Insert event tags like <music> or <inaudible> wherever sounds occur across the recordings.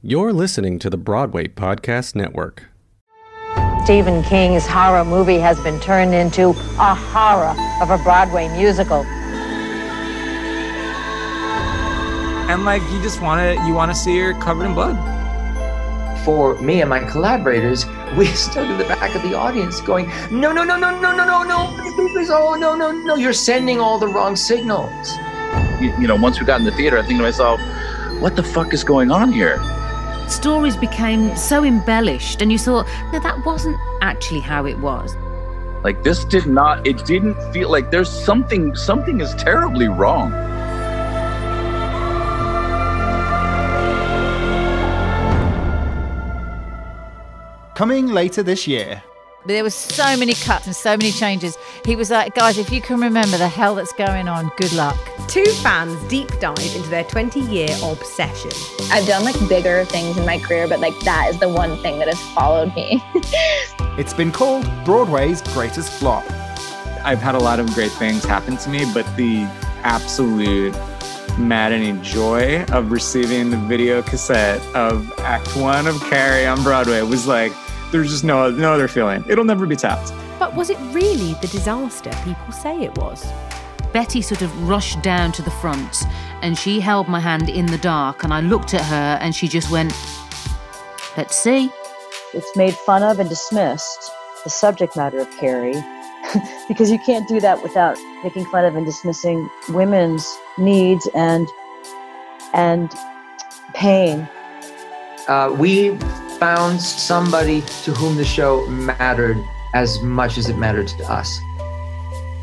You're listening to the Broadway Podcast Network. Stephen King's horror movie has been turned into a horror of a Broadway musical. And like you just want to you want to see her covered in blood. For me and my collaborators, we <laughs> stood in the back of the audience going, "No, no, no, no, no, no, no, no. Please, please, oh, no, no, no. You're sending all the wrong signals." You, you know, once we got in the theater, I think to myself, "What the fuck is going on here?" Stories became so embellished and you thought no that wasn't actually how it was. Like this did not it didn't feel like there's something something is terribly wrong. Coming later this year there were so many cuts and so many changes. He was like, guys, if you can remember the hell that's going on, good luck. Two fans deep dive into their 20 year obsession. I've done like bigger things in my career, but like that is the one thing that has followed me. <laughs> it's been called Broadway's greatest flop. I've had a lot of great things happen to me, but the absolute maddening joy of receiving the video cassette of Act One of Carrie on Broadway was like, there's just no no other feeling. It'll never be tapped. But was it really the disaster people say it was? Betty sort of rushed down to the front and she held my hand in the dark and I looked at her and she just went, Let's see. It's made fun of and dismissed the subject matter of Carrie <laughs> because you can't do that without making fun of and dismissing women's needs and and pain. Uh, we found somebody to whom the show mattered as much as it mattered to us.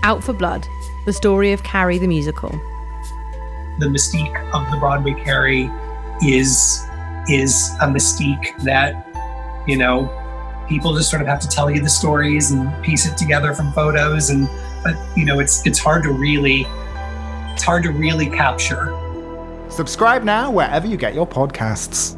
Out for Blood, the story of Carrie the musical. The mystique of the Broadway Carrie is is a mystique that you know people just sort of have to tell you the stories and piece it together from photos and but you know it's it's hard to really it's hard to really capture. Subscribe now wherever you get your podcasts.